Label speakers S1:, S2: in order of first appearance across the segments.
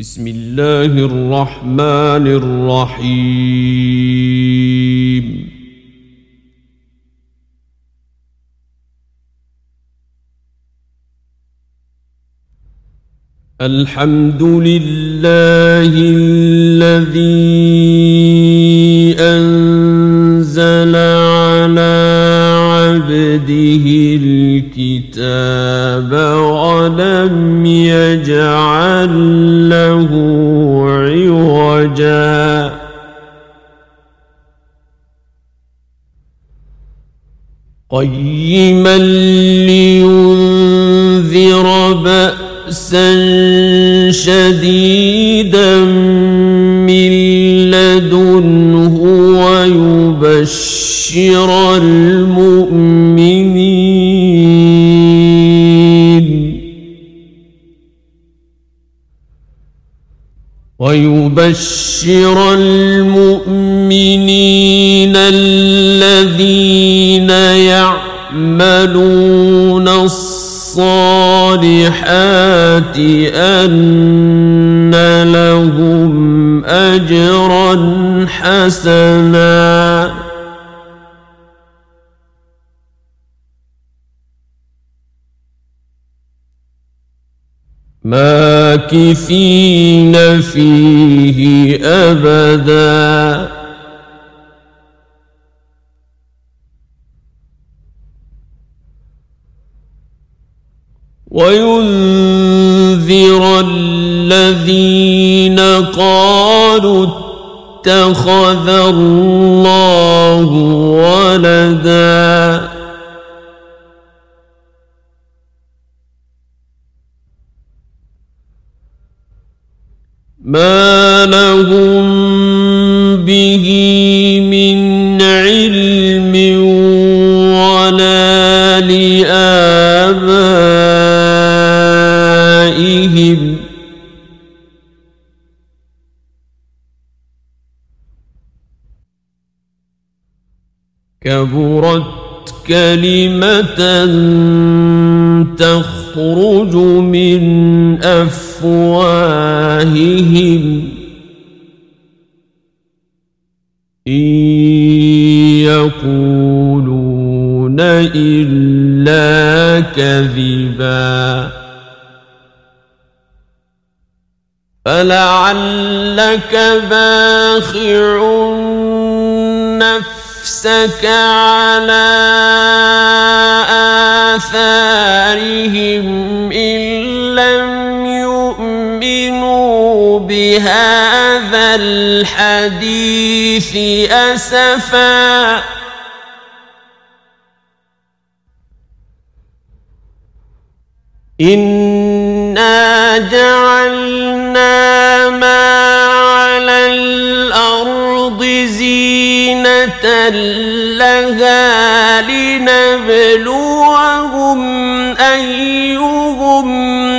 S1: بسم الله الرحمن الرحيم. الحمد لله الذي قيما لينذر بأسا شديدا من لدنه ويبشر المؤمنين. ويبشر المؤمنين يعملون الصالحات أن لهم أجرا حسنا ماكثين فيه أبدا وينذر الذين قالوا اتخذ الله ولدا. ما لهم لآبائهم كبرت كلمة تخرج من أفواههم. إن يقولون إلا كذبا. فلعلك باخع نفسك على آثارهم إن لم يؤمنوا بهذا الحديث أسفا إنا جعلنا ما على الأرض زينة لها لنبلوهم أيهم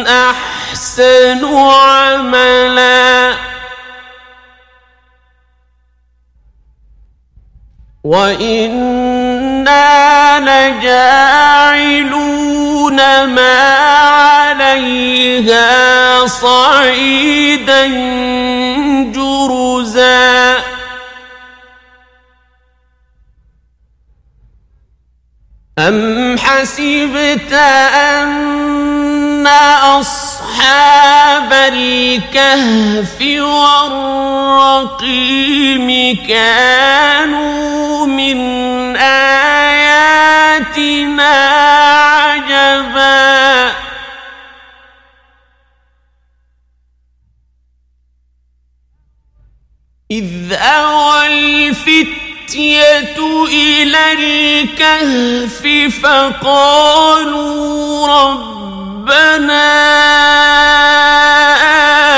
S1: أحسن عملا وإنا لجاعلون ما عليها صعيدا جرزا. أم حسبت أن أصحاب الكهف والرقيم كانوا من آياتنا عجبا؟ إذ أوى الفتية إلى الكهف فقالوا ربنا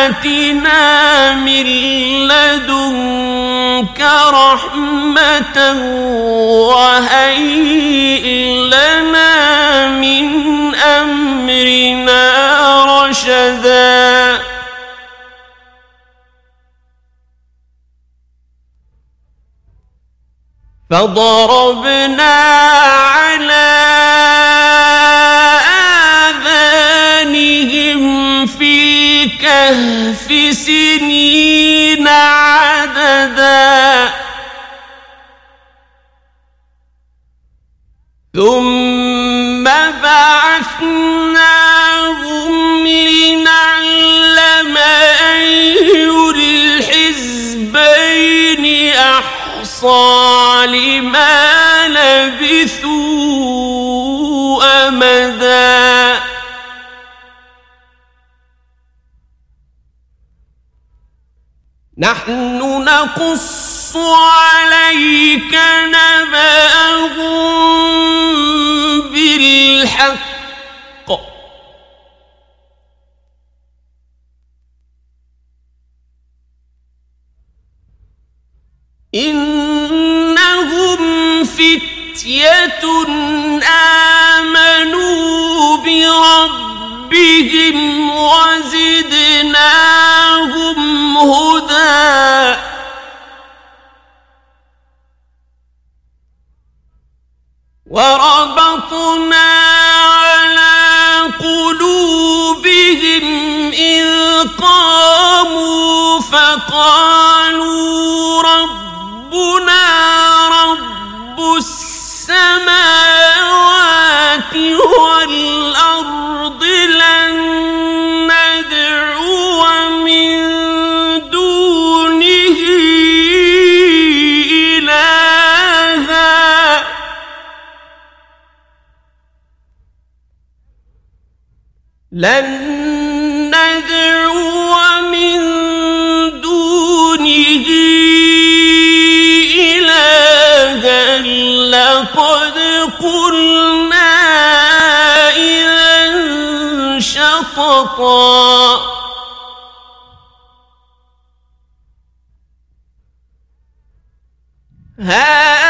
S1: آتنا من لدنك رحمة وهيئ لنا من أمرنا رشدا. فضربنا على آذانهم في الكهف سنين عددا. ثم بعثناهم أحصى لما لبثوا أمدا. نحن نقص عليك نبأهم بالحق. إنهم فتية آمنوا بربهم وزدناهم هدى. وربطنا على قلوبهم إذ قاموا فقالوا ربنا رب السماوات والأرض لن لن ندعو سقطا ها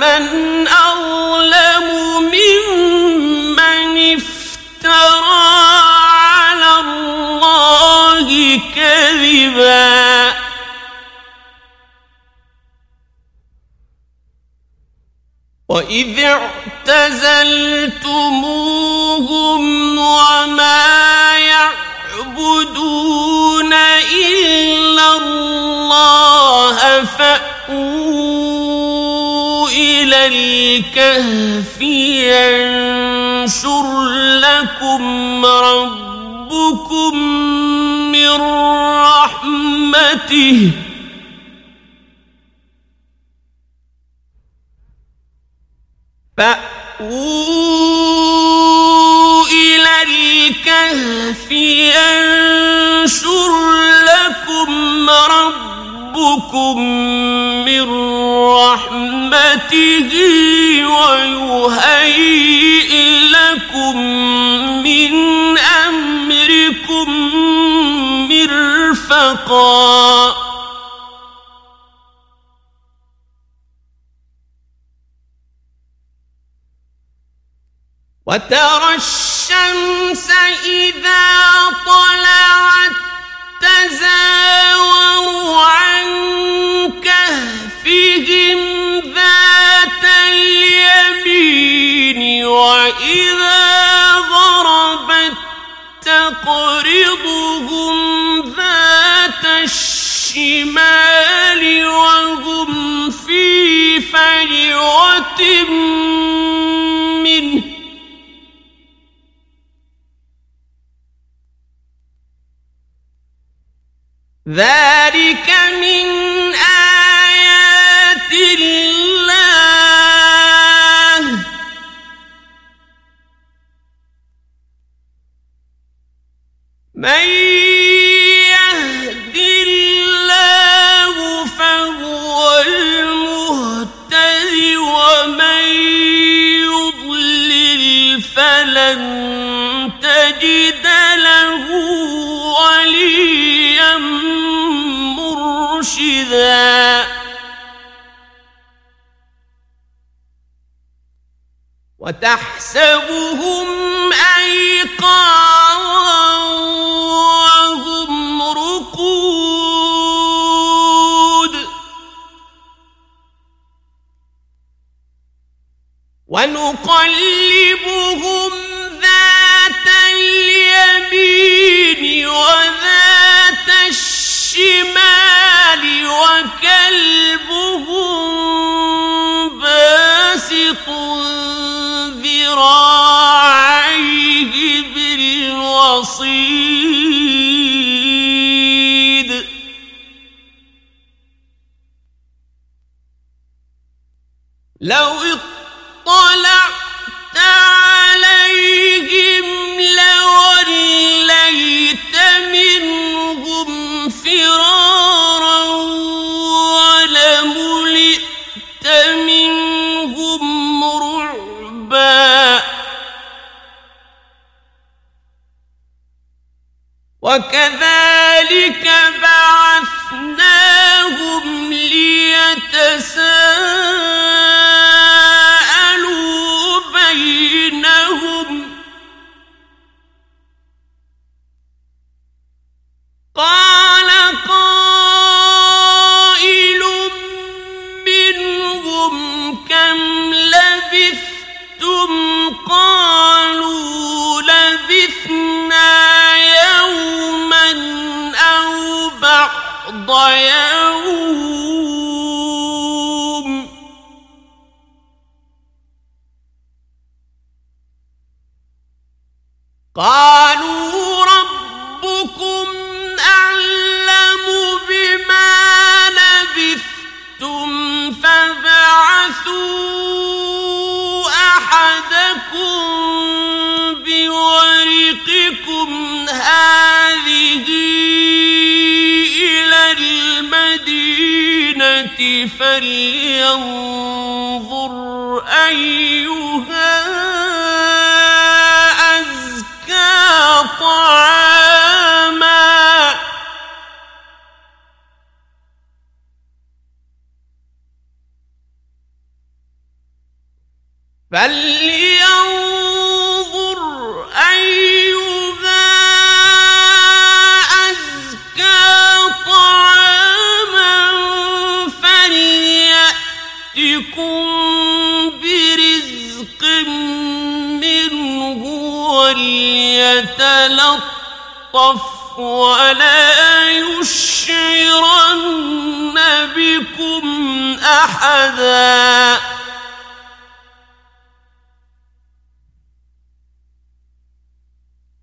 S1: فمن أظلم ممن افترى على الله كذبا. وإذ اعتزلتموهم وما يعبدون إلا الله فأووا إلى الكهف ينشر لكم ربكم من رحمته. فأووا إلى الكهف ينشر لكم ربكم من رحمته ويهيئ لكم من أمركم مرفقا. وترى الشمس إذا طلعت تزاور غربت تقرضهم ذات الشمال وهم في منه. ذلك من من يهد الله فهو ومن يضلل فلن تجد له وليا مرشدا. وتحسبهم أيقاظ ونقلبهم ذات اليمين وذات الشمال وكلبهم باسط ذراعيه بالوصيد. لو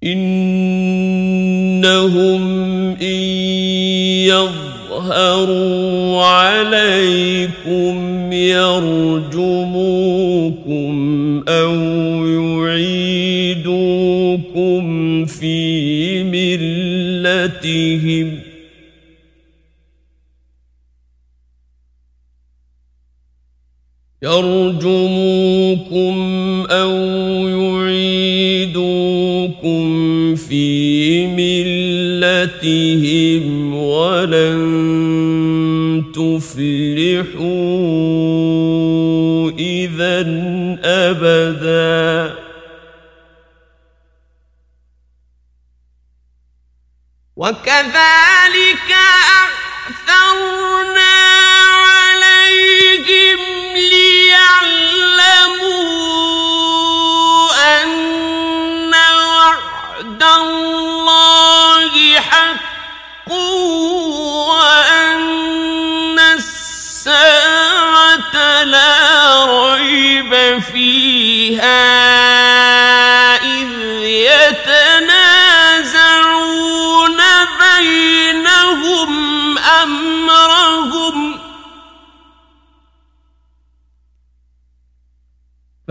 S1: إنهم إن يظهروا عليكم يرجموكم أو يعيدوكم في ملتهم يرجموكم أو يعيدوكم في ملتهم ولن تفلحوا إذا أبدا. وكذلك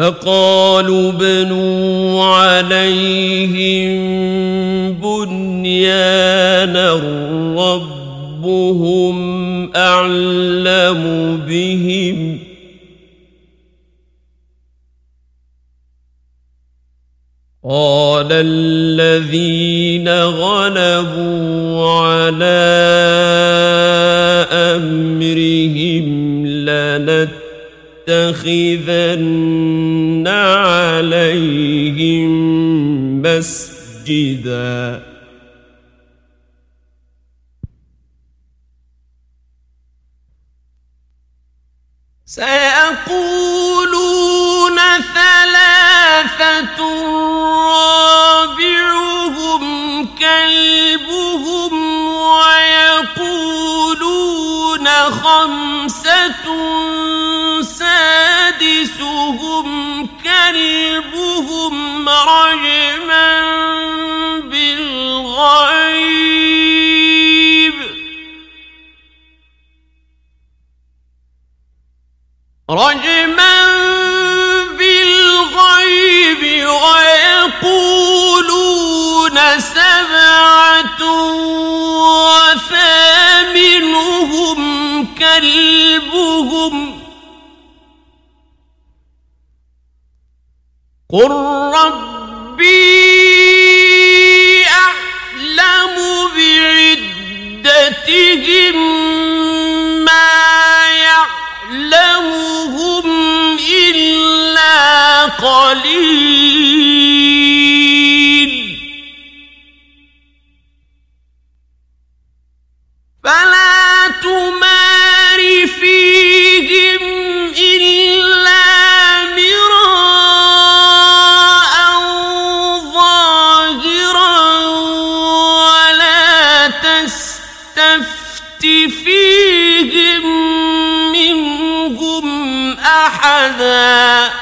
S1: فقالوا بنوا عليهم بنيانا ربهم أعلم بهم. قال الذين غلبوا على أمرهم لنتخذن عليهم عليهم مسجدا. سيقولون ثلاثة رابعهم كلبهم ويقولون خمسة كلبهم رجما بالغيب. رجما بالغيب ويقولون سبعة وثامنهم كلبهم قل ربي أعلم بعدتهم ما يعلمهم إلا قليل أحدا.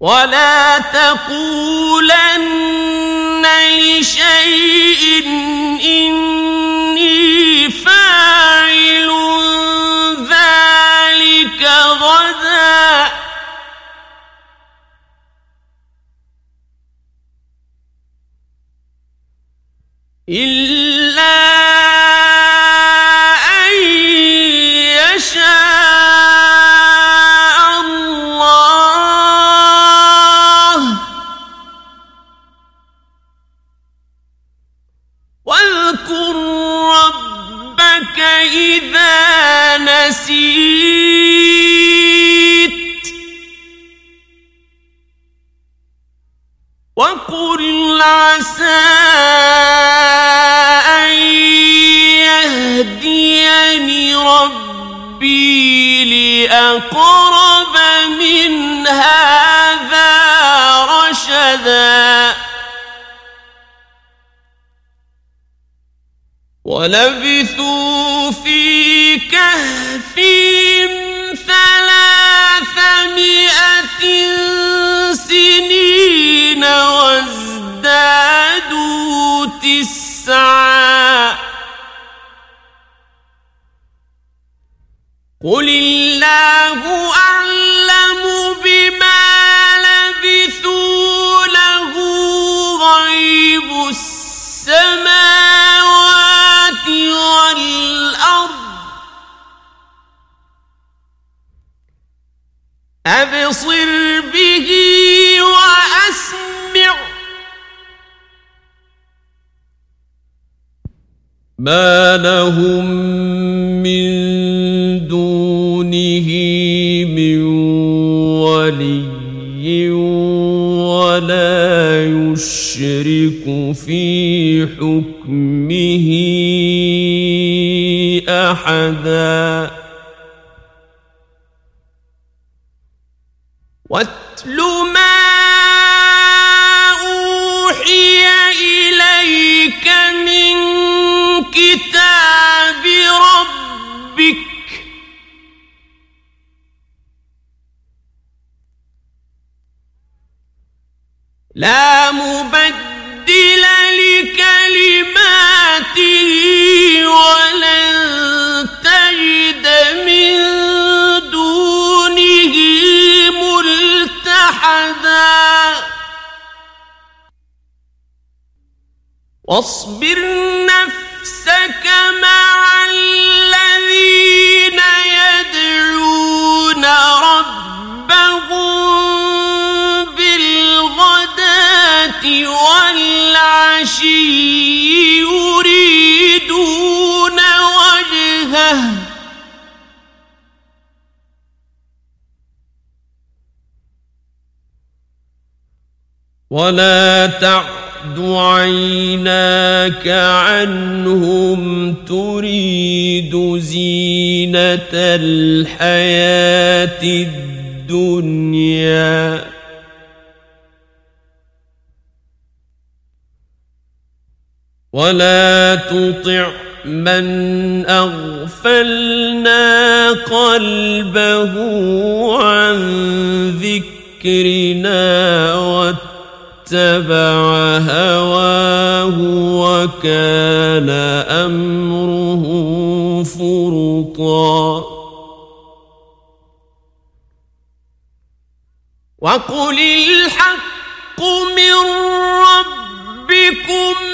S1: ولا تقولن لشيء إني نسيت وقل عسى أن يهديني ربي لأقرب من هذا رشدا. ولبثوا قل الله أعلم بما لبثوا له غيب السماوات والأرض أبصر به وأسمع ما لهم من يشرك في حكمه أحدا. واتل مبدل لكلماته ولن تجد من دونه ملتحدا. واصبر نفسك مع يُرِيدُونَ وَجْهَهُ. وَلَا تَعْدُ عَيْنَاكَ عَنْهُمْ تُرِيدُ زِينَةَ الْحَيَاةِ الدُّنْيَا. ولا تطع من اغفلنا قلبه عن ذكرنا واتبع هواه وكان امره فرطا. وقل الحق من ربكم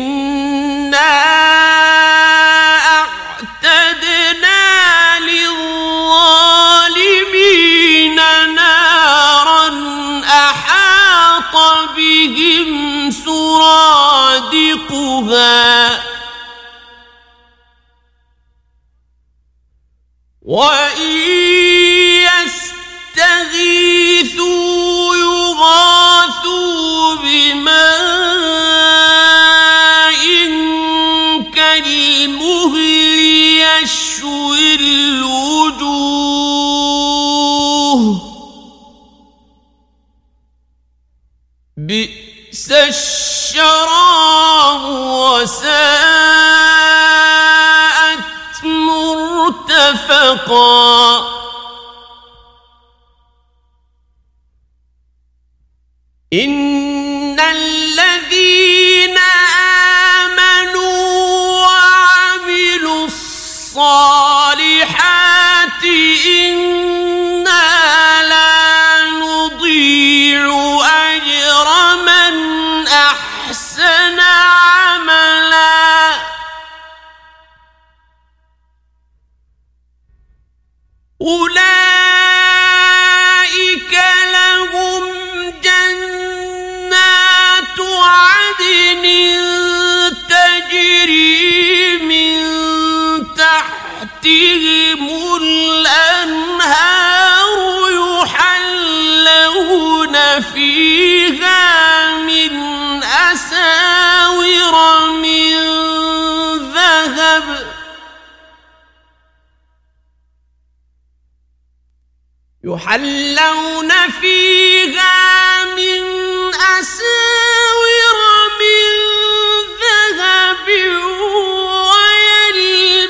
S1: وإن يستغيثوا يغاثوا بماء يشوي الوجوه. بئس الشراب مرتفقا إن فيها من أساور من ذهب. يحلون فيها من أساور من ذهب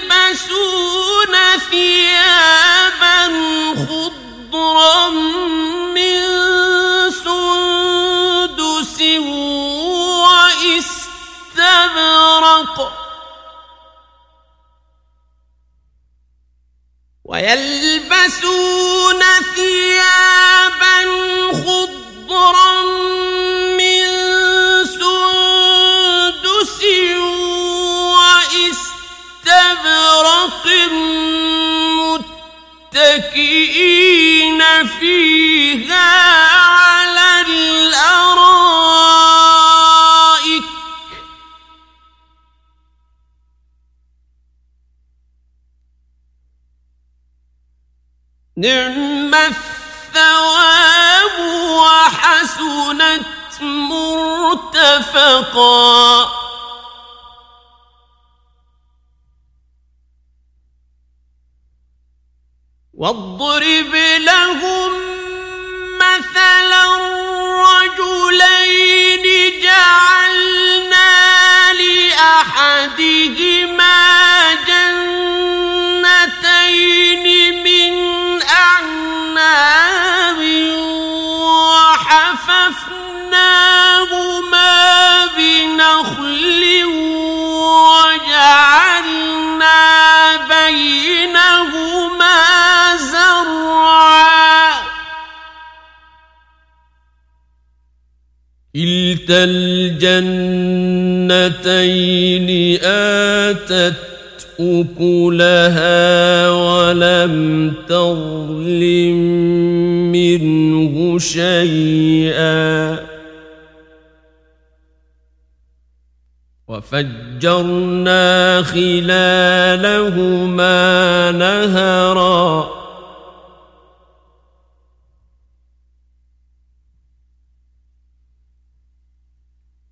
S1: ويلبسون ثيابا خضرا. ويلبسون ثيابا خضرا نعم الثواب وحسنت مرتفقا. واضرب لهم مثلا رجلين جعلنا لأحدهما جنتين كلتا الجنتين آتت أكلها ولم تظلم منه شيئا. وفجرنا خلالهما نهرًا.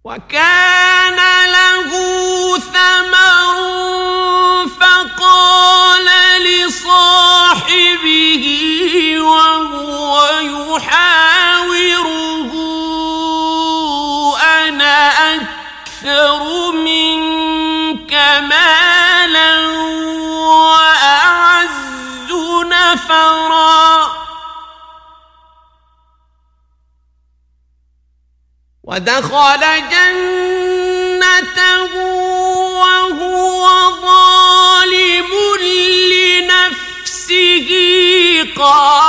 S1: وكان ودخل جنته وهو ظالم لنفسه. قال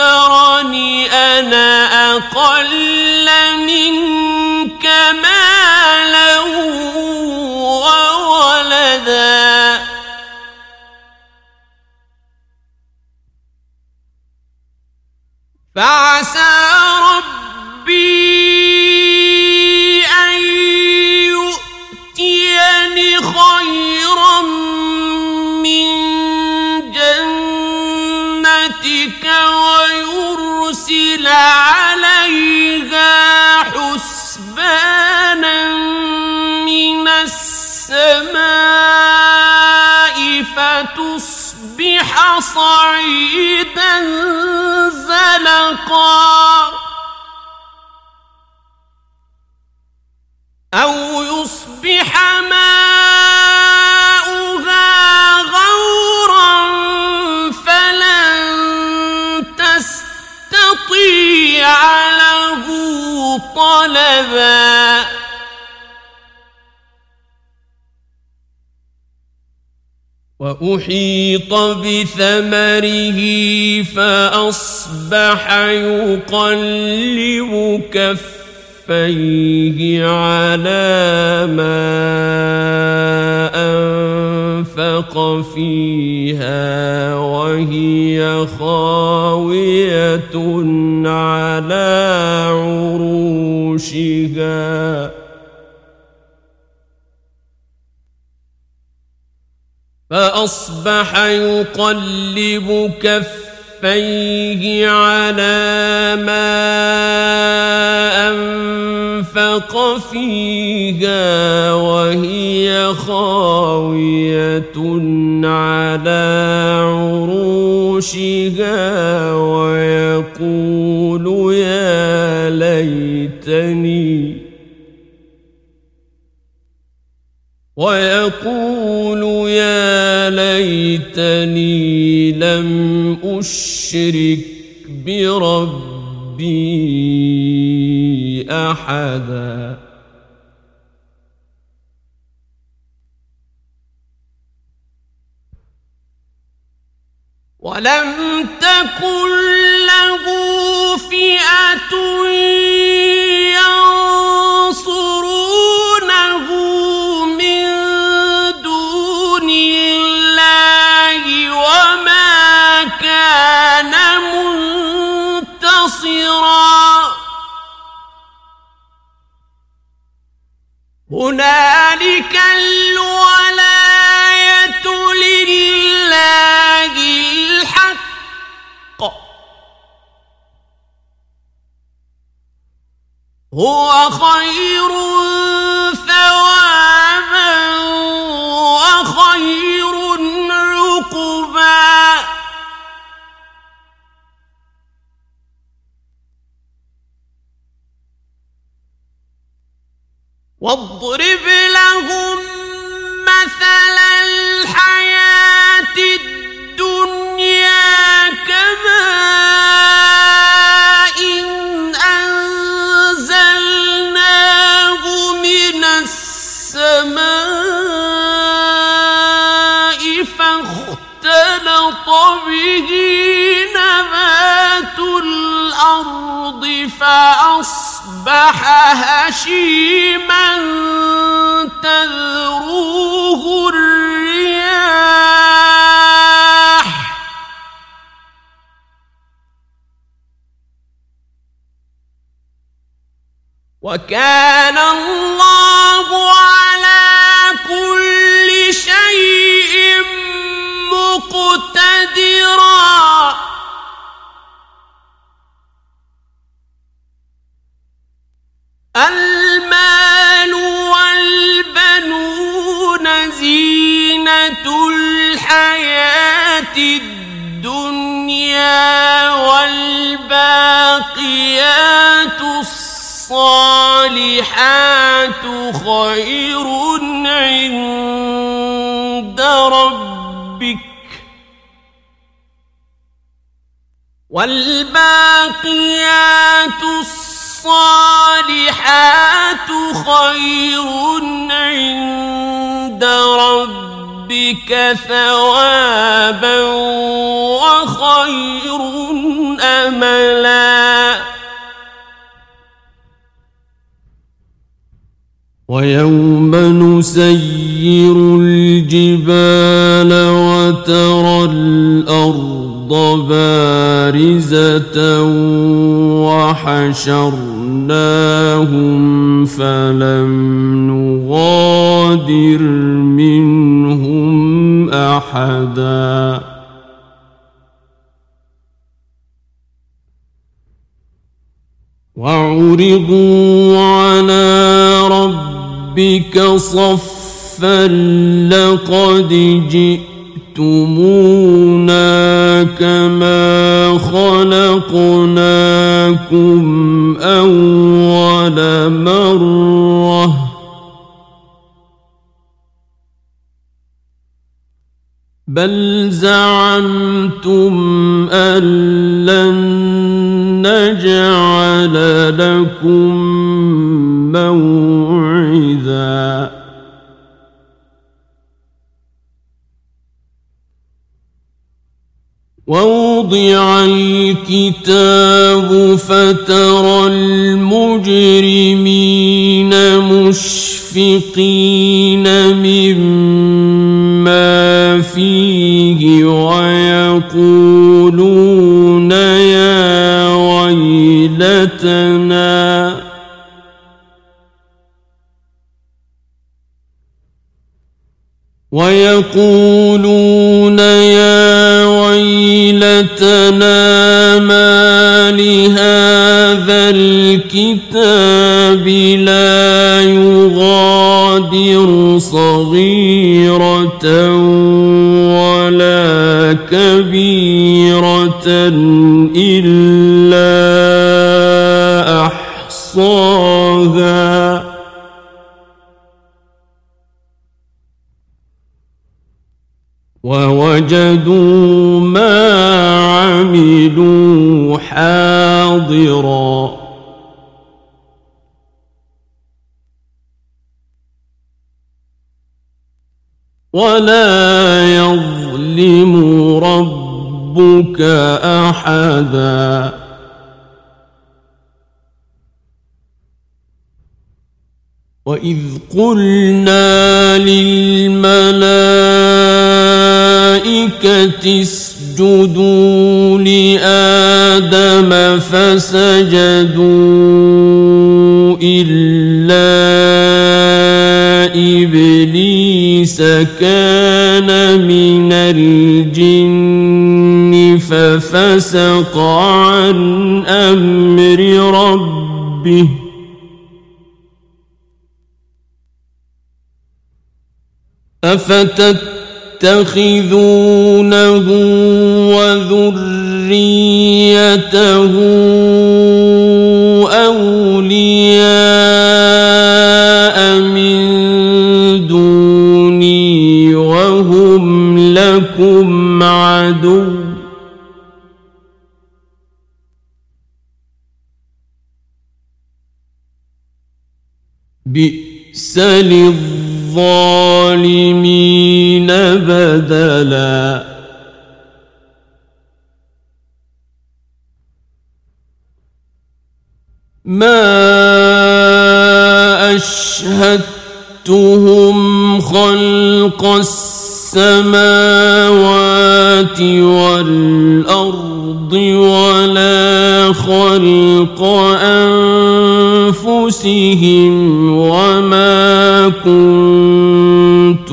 S1: ترني أنا أقل منك مالا وولدا فعسى فتصبح صعيدا زلقا. أو يصبح ماؤها غورا فلن تستطيع له طلبا. وأحيط بثمره فأصبح يقلب كفيه على ما أنفق فيها وهي خاوية على عروشها. فأصبح يقلب كفيه على ما أنفق فيها وهي خاوية على عروشها ويقول يا ليتني ويقول يا ليتني لم أشرك بربي أحدا. ولم تكن له فئة هنالك الولاية لله الحق. هو خير ثوابا وخير واضرب لهم مثل الحياة الدنيا كماء إن أنزلناه من السماء فاختلط به نبات الأرض فأصبح أصبح هشيما تذروه الرياح. وكان الله المال والبنون زينة الحياة الدنيا والباقيات الصالحات خير عند ربك. والباقيات الصالحات الصالحات خير عند ربك ثوابا وخير أملا. ويوم نسير الجبال وترى الأرض بارزة وحشر. فأخذناهم فلم نغادر منهم أحدا وعرضوا على ربك صفا لقد جئتمونا كما خلقناكم أول مرة بل زعمتم أن لن نجعل لكم الكتاب فترى المجرمين مشفقين مما فيه ويقولون يا ويلتنا ويقولون يا ويلتنا الكتاب لا يغادر صغيرة ولا كبيرة إلا أحصاها. ووجدوا ما عملوا حاضرا. ولا يظلم ربك أحدا. وإذ قلنا للملائكة اسجدوا لآدم فسجدوا إلا كان من الجن ففسق عن أمر ربه. أفتتخذونه وذريته أولياء من دوني وهم لكم عدو بئس للظالمين بدلا ما أشهدتهم خلق السماوات والأرض ولا خلق أنفسهم وما كنت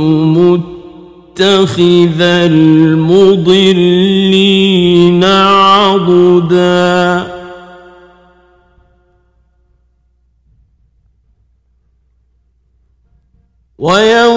S1: متخذ المضلين عضداً. ويوم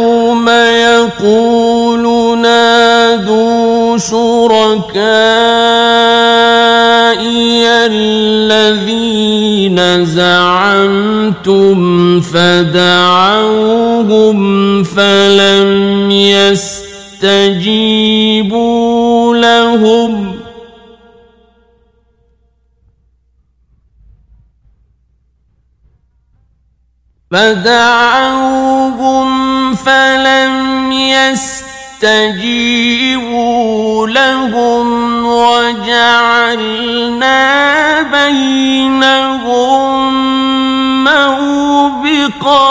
S1: فدعوهم فلم يستجيبوا لهم وجعلنا بينهم موبقا.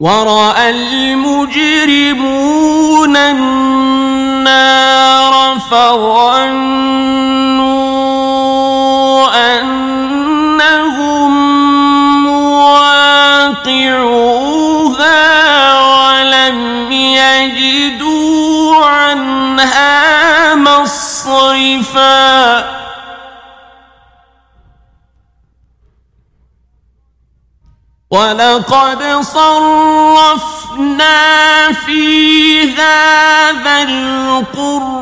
S1: ورأى المجرمون النار فظنوا مصرفا ولقد صرفنا في هذا القرآن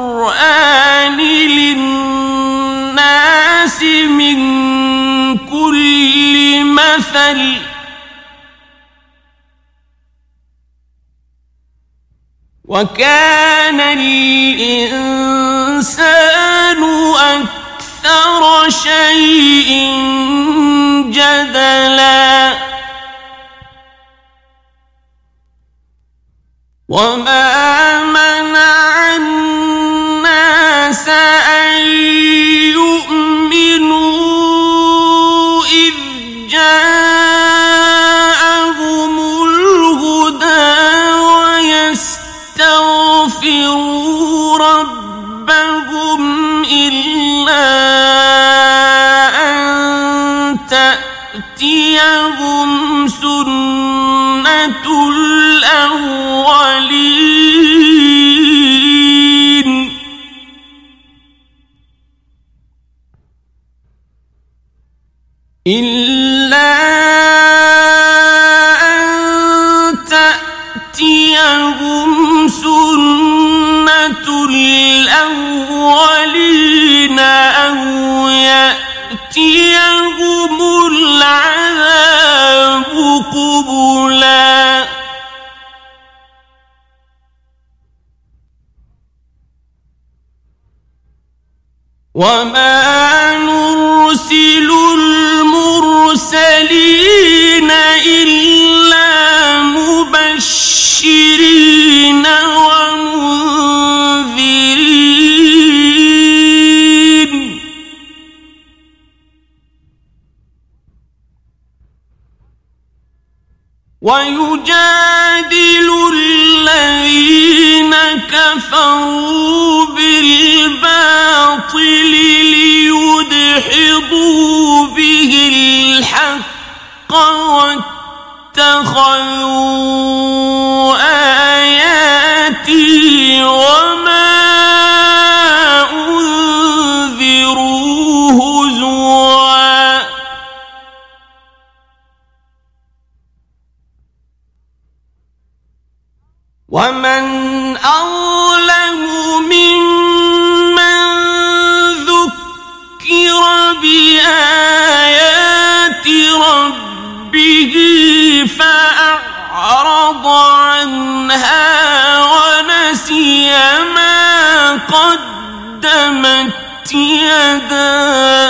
S1: للناس من كل مثل. وكان الإنسان أكثر شيء جدلا. وما منع الناس أن الأولين وما نرسل المرسلين إلا مبشرين ومنذرين. ويجادل الذين كفروا بالباطل ليدحضوا به الحق واتخذوا آياتي وما أنذروا هزوا. ومن أظلم ممن ذكر بآيات ربه فأعرض عنها ونسي ما قدمت يداه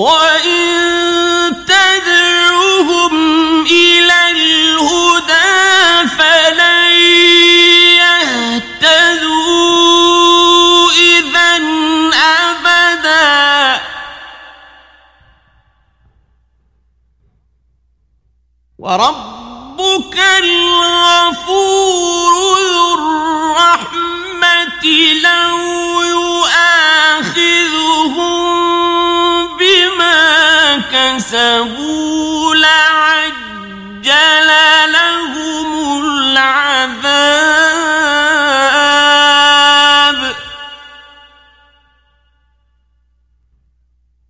S1: وإن إلى الهدى فلن يهتدوا إذا أبدا. وربك الغفور ذو الرحمة لو يؤاخذهم كسبوا لعجل لهم العذاب.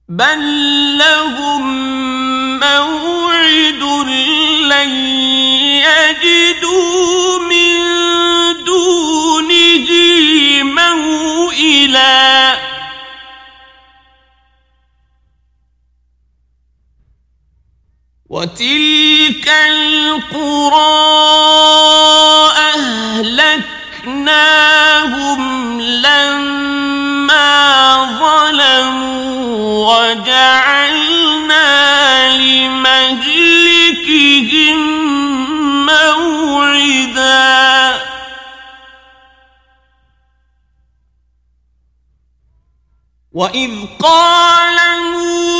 S1: بل لهم موعد لن يجدوا من دونه موئلا. وتلك القرى أهلكناهم لما ظلموا وجعلنا لمهلكهم موعدا. وإذ قال موسى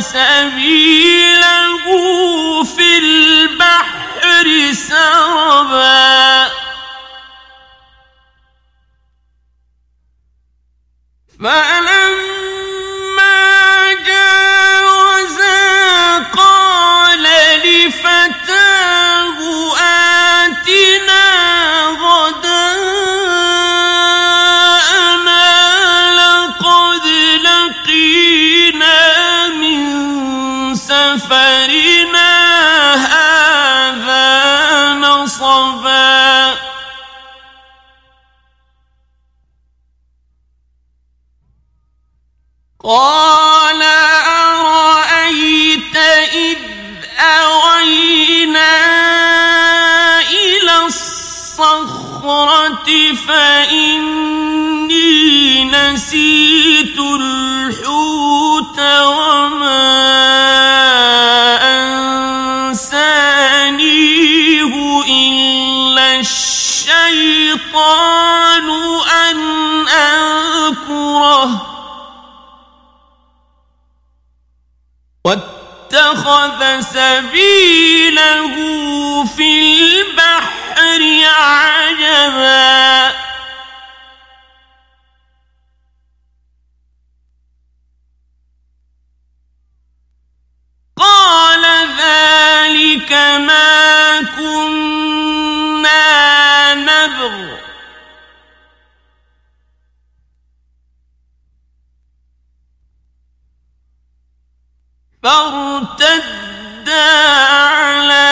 S1: سبيله سفرنا هذا نصبا. قال الشيطان أن أذكره. واتخذ سبيله في البحر عجبا. قال ذلك ما كنا نبغي. فارتدا على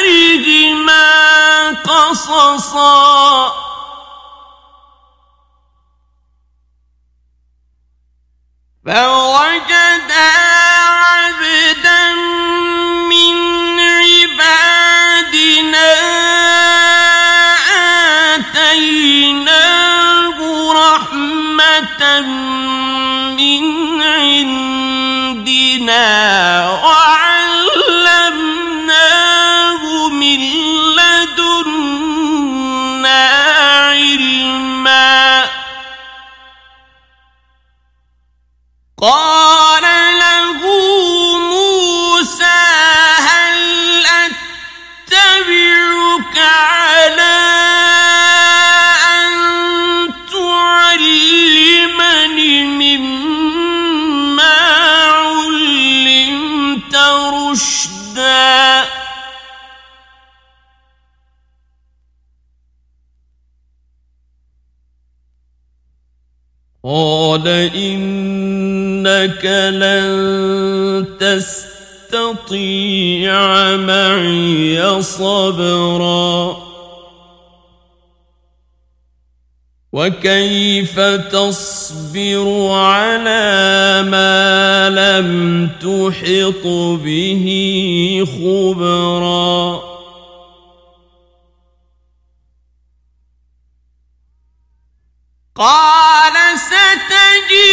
S1: آثارهما قصصا. فوجد now. قال إنك لن تستطيع معي صبرا. وكيف تصبر على ما لم تحط به خبرا. قال ستجی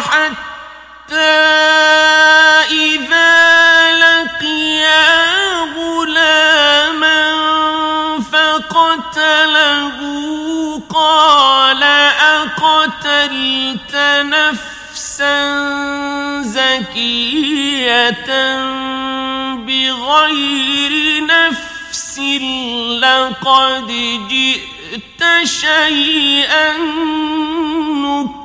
S1: حتى إذا غلاما فقتله قال أقتلت نفسا زكية بغير نفس لقد جئت شيئا نكرا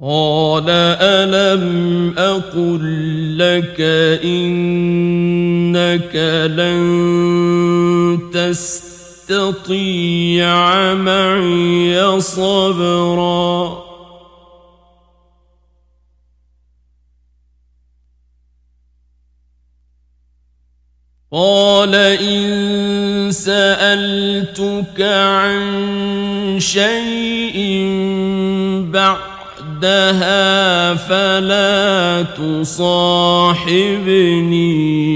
S2: قال ألم أقل لك إنك لن تستطيع معي صبرا قال إن سألتك عن شيء بعد بعدها فلا تصاحبني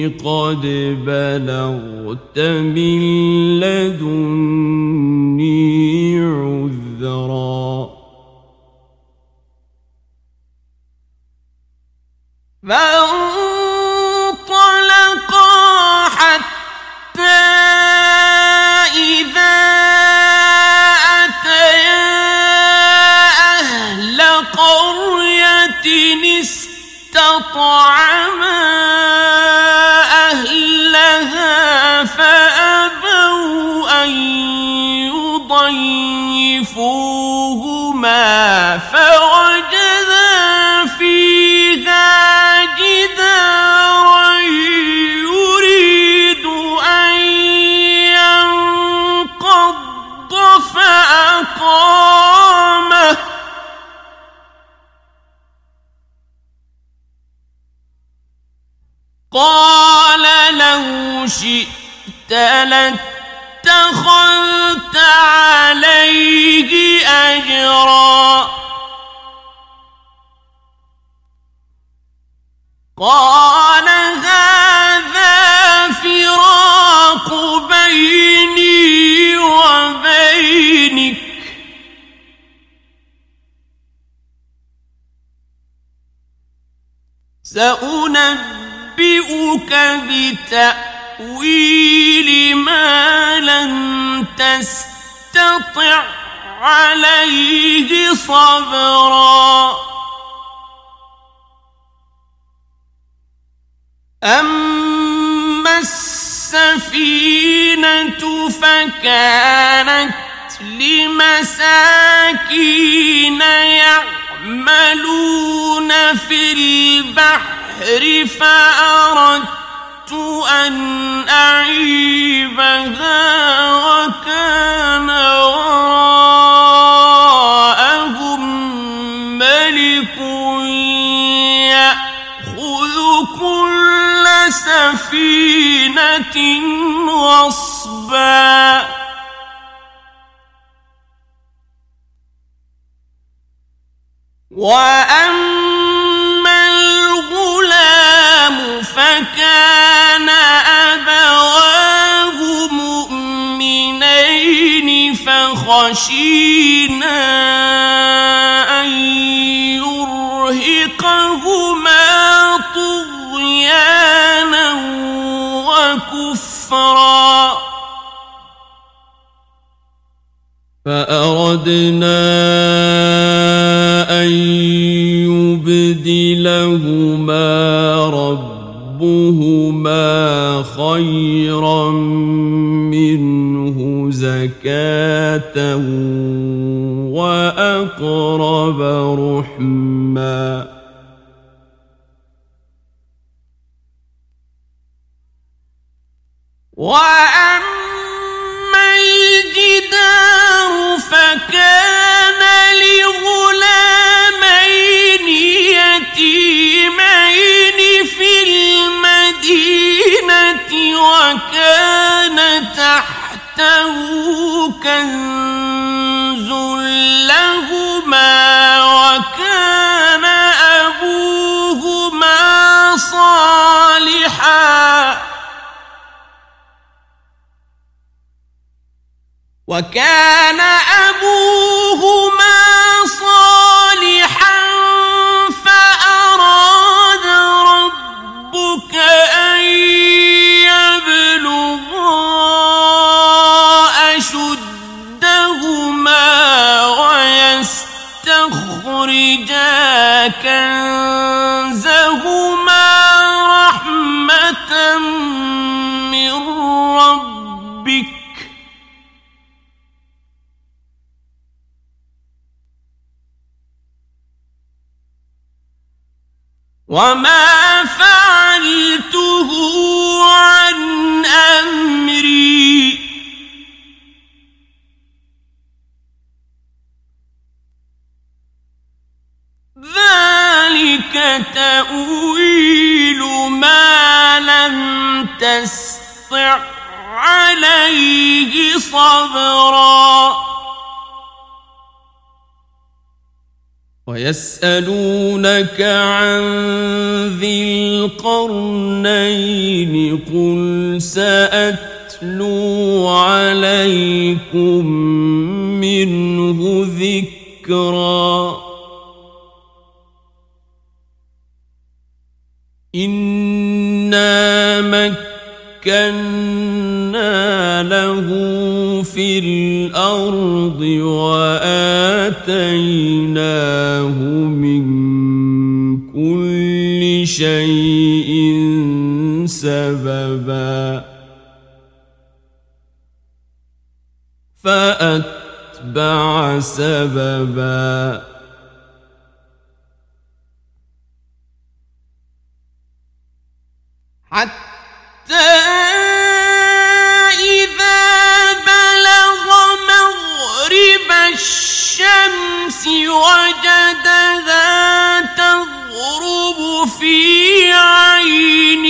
S2: قد بلغت من لدني
S1: شئت لاتخذت عليه أجرا. قال هذا فراق بيني وبينك. سأنبئ أنبئك بتأويل ما لم تستطع عليه صبرا. أما السفينة فكانت لمساكين يعملون في البحر البحر فأردت أن أعيبها وكان وراءهم ملك يأخذ كل سفينة غصبا. وأما فكان أبواه مؤمنين فخشينا أن يرهقهما طغيانا وكفرا.
S2: فأردنا أن يبدلهما ربهما خيرا منه زكاة وأقرب رحما
S1: وأما المدينة وكان تحته كنز لهما وكان أبوهما صالحا. وكان أبوهما صالحا. وما فعلته عن امري. ذلك تاويل ما لم تستع عليه صبرا. ويسألونك عن ذي القرنين قل سأتلو عليكم منه ذكرا. إنا مكنا له في الأرض وآتيناه من كل شيء سببا فأتبع سببا حتى الشمس وجدها تغرب في عين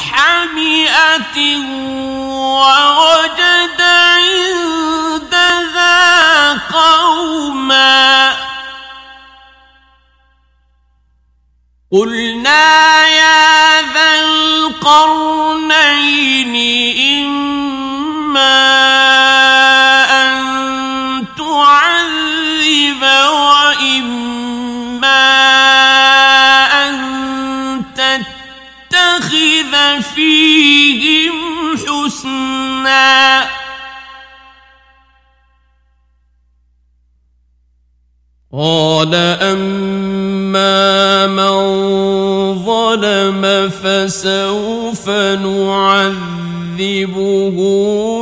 S1: حمئة ووجد عندها قوما. قلنا يا ذا القرنين إما قال أما من ظلم فسوف نعذبه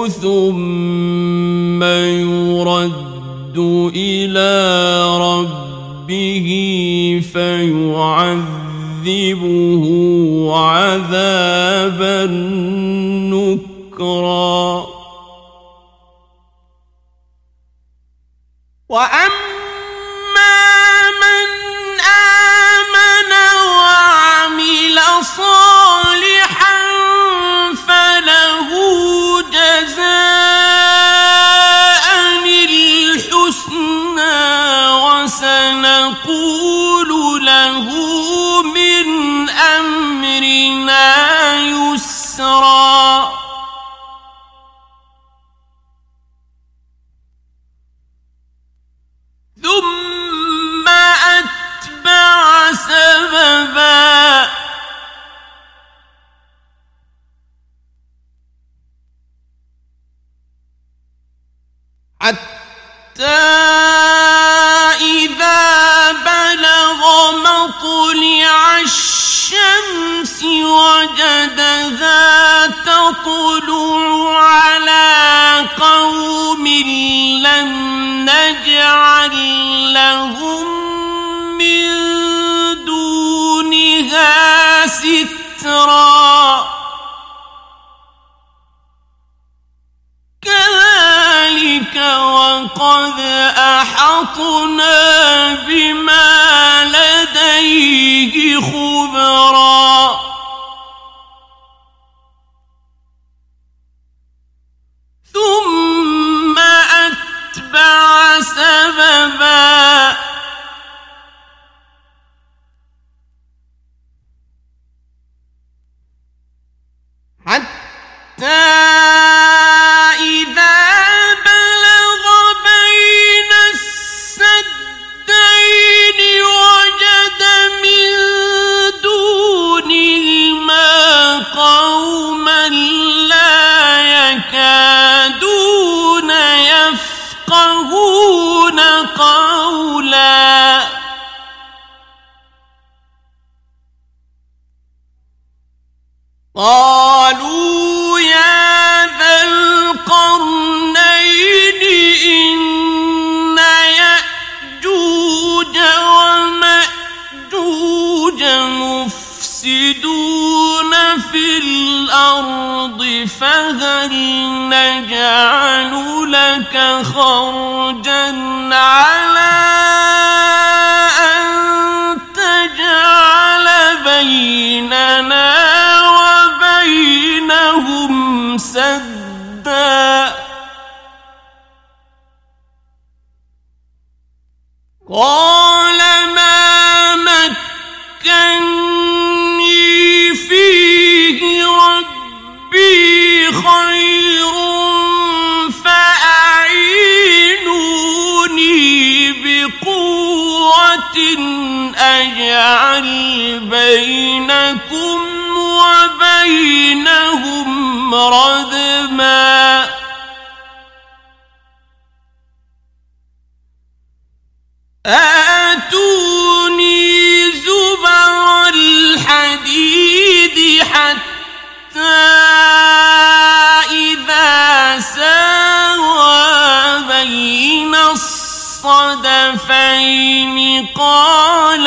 S1: ثم يرد إلى ربه فيعذب يعذبه عذابا نكرا. وأما وعمل صالحا فله حتى إذا بلغ مطلع الشمس وجدها تطلع على قوم لم نجعل لهم من دونها سترا. كذلك وقد أحطنا بما لديه خبرا. ثم أتبع سببا. حتى قالوا يا ذا القرنين إن يأجوج ومأجوج مفسدون في الأرض فهل نجعل لك خرجا على أن تجعل بيننا وبينهم سدا. قال ما مكني فيه ربي خير فأعينوني بقوة أجعل بينكم ردما آتوني زبر الحديد حتى إذا ساوى بين الصدفين قال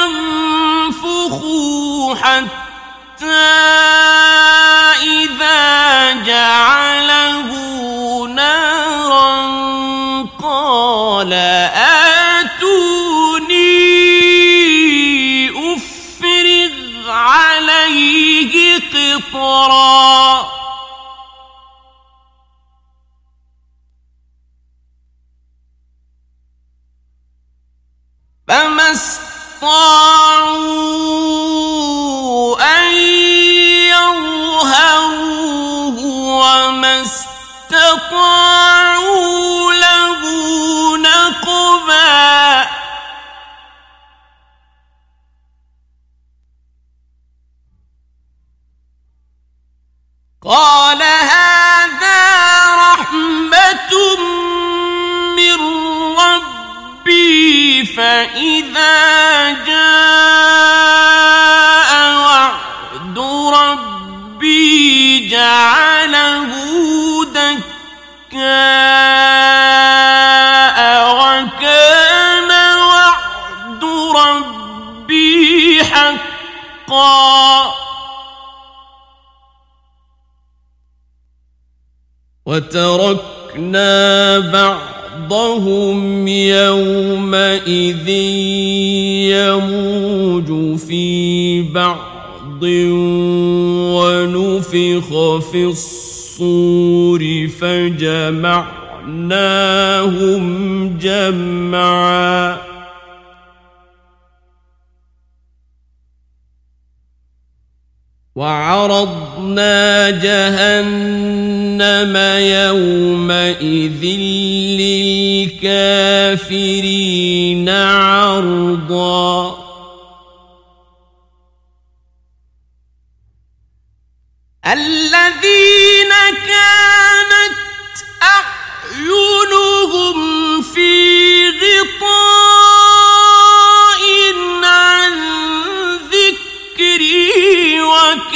S1: أن وما استطاعوا له نقبا. قال هذا رحمة من ربي فإذا
S2: وتركنا بعض بعضهم يومئذ يموج في بعض ونفخ في الصور فجمعناهم جمعا وعرضنا جهنم يومئذ للكافرين عرضا.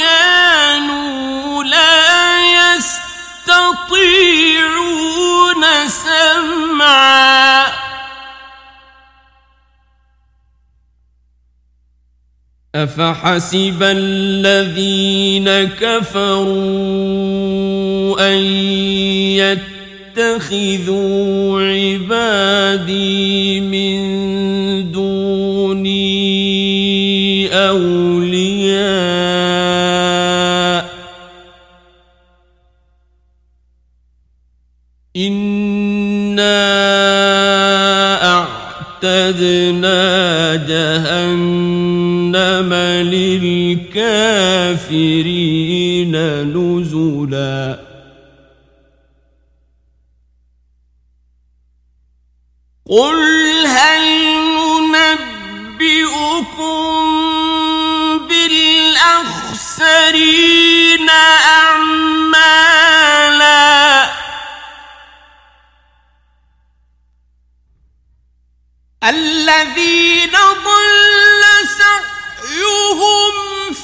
S1: وكانوا لا يستطيعون سمعا.
S2: أفحسب الذين كفروا أن يتخذوا عبادي من أعتدنا جهنم للكافرين نزلا.
S1: قل هل ننبئكم بالأخسرين أعمالا الذين ضل سعيهم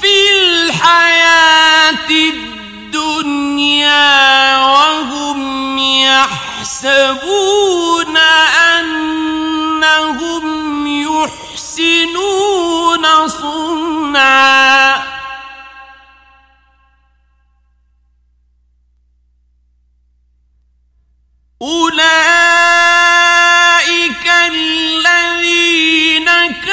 S1: في الحياة الدنيا وهم يحسبون أنهم يحسنون صنعا. أولئك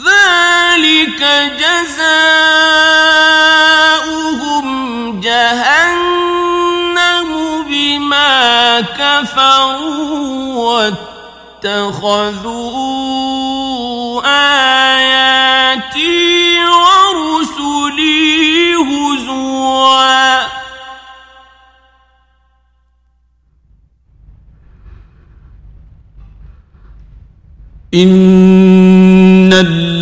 S1: ذلك جزاؤهم جهنم بما كفروا واتخذوا آياتي ورسلي هزوا
S2: إن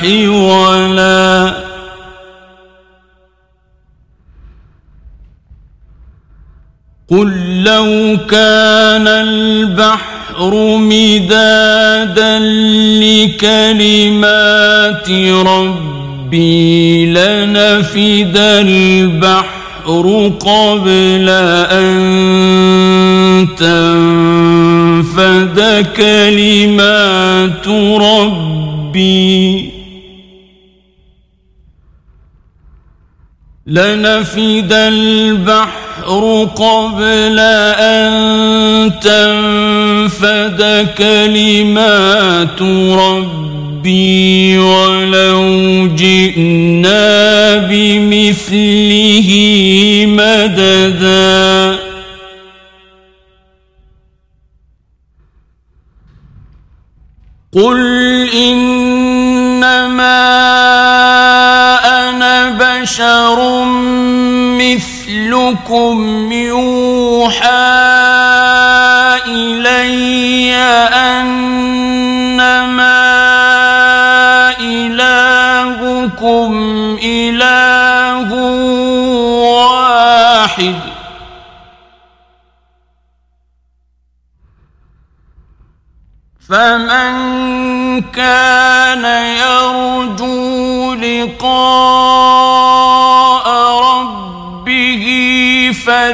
S2: حولا قل لو كان البحر مدادا لكلمات ربي لنفد البحر قبل أن تنفد كلمات ربي. لنفد البحر قبل أن تنفد كلمات ربي ولو جئنا بمثله مددا. قل إنما مثلكم يوحى إلي أنما إلهكم إله واحد. فمن كان يرجو لقاء